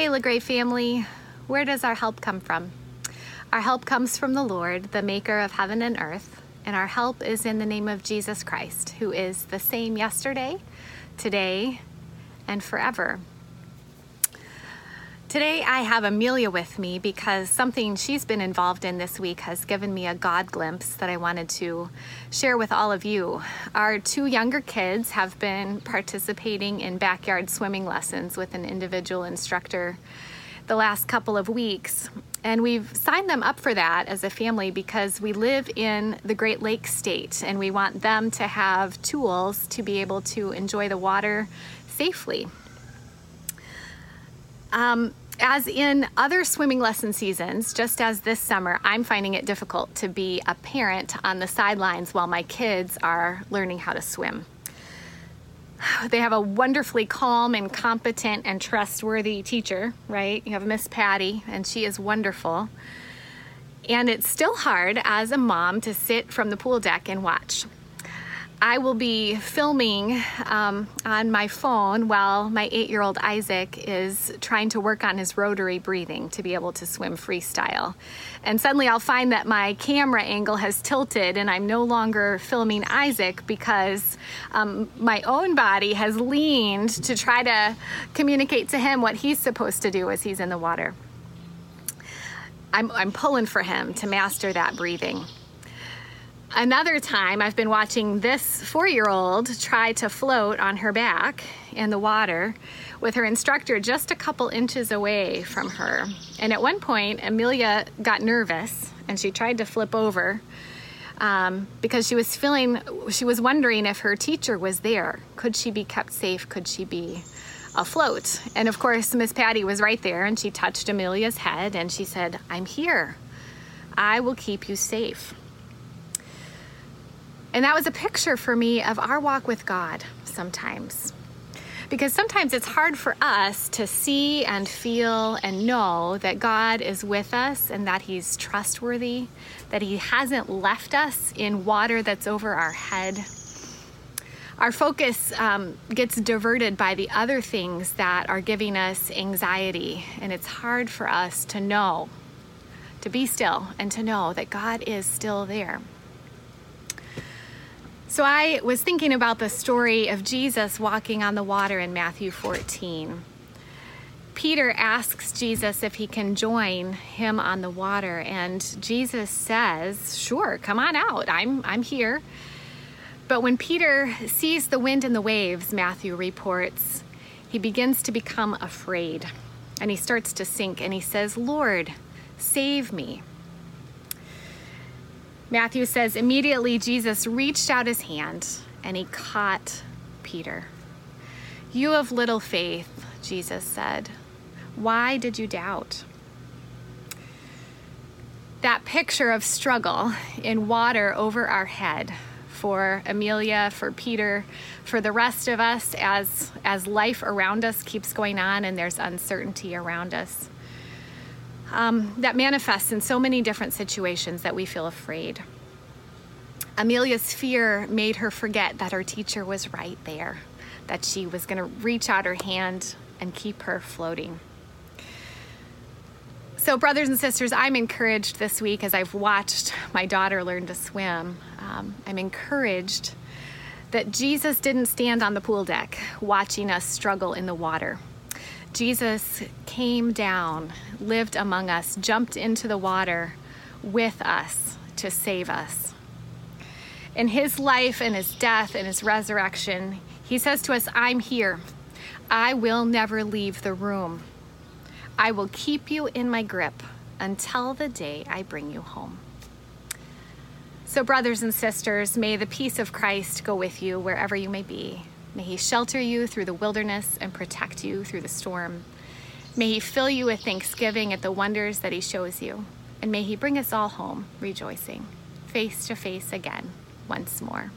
Hey, LaGrave family, where does our help come from? Our help comes from the Lord, the maker of heaven and earth, and our help is in the name of Jesus Christ, who is the same yesterday, today, and forever. Today I have Amelia with me because something she's been involved in this week has given me a God glimpse that I wanted to share with all of you. Our two younger kids have been participating in backyard swimming lessons with an individual instructor the last couple of weeks. And we've signed them up for that as a family because we live in the Great Lakes state and we want them to have tools to be able to enjoy the water safely. Um, as in other swimming lesson seasons, just as this summer, I'm finding it difficult to be a parent on the sidelines while my kids are learning how to swim. They have a wonderfully calm and competent and trustworthy teacher, right? You have Miss Patty, and she is wonderful. And it's still hard as a mom to sit from the pool deck and watch. I will be filming um, on my phone while my eight year old Isaac is trying to work on his rotary breathing to be able to swim freestyle. And suddenly I'll find that my camera angle has tilted and I'm no longer filming Isaac because um, my own body has leaned to try to communicate to him what he's supposed to do as he's in the water. I'm, I'm pulling for him to master that breathing. Another time, I've been watching this four year old try to float on her back in the water with her instructor just a couple inches away from her. And at one point, Amelia got nervous and she tried to flip over um, because she was feeling, she was wondering if her teacher was there. Could she be kept safe? Could she be afloat? And of course, Miss Patty was right there and she touched Amelia's head and she said, I'm here. I will keep you safe. And that was a picture for me of our walk with God sometimes. Because sometimes it's hard for us to see and feel and know that God is with us and that He's trustworthy, that He hasn't left us in water that's over our head. Our focus um, gets diverted by the other things that are giving us anxiety, and it's hard for us to know, to be still, and to know that God is still there. So I was thinking about the story of Jesus walking on the water in Matthew 14. Peter asks Jesus if he can join him on the water and Jesus says, "Sure, come on out. I'm I'm here." But when Peter sees the wind and the waves, Matthew reports, he begins to become afraid and he starts to sink and he says, "Lord, save me." Matthew says, immediately Jesus reached out his hand and he caught Peter. You have little faith, Jesus said. Why did you doubt? That picture of struggle in water over our head for Amelia, for Peter, for the rest of us as, as life around us keeps going on and there's uncertainty around us um, that manifests in so many different situations that we feel afraid. Amelia's fear made her forget that her teacher was right there, that she was going to reach out her hand and keep her floating. So, brothers and sisters, I'm encouraged this week as I've watched my daughter learn to swim. Um, I'm encouraged that Jesus didn't stand on the pool deck watching us struggle in the water. Jesus came down, lived among us, jumped into the water with us to save us. In his life and his death and his resurrection, he says to us, I'm here. I will never leave the room. I will keep you in my grip until the day I bring you home. So, brothers and sisters, may the peace of Christ go with you wherever you may be. May He shelter you through the wilderness and protect you through the storm. May He fill you with thanksgiving at the wonders that He shows you. And may He bring us all home rejoicing, face to face again once more.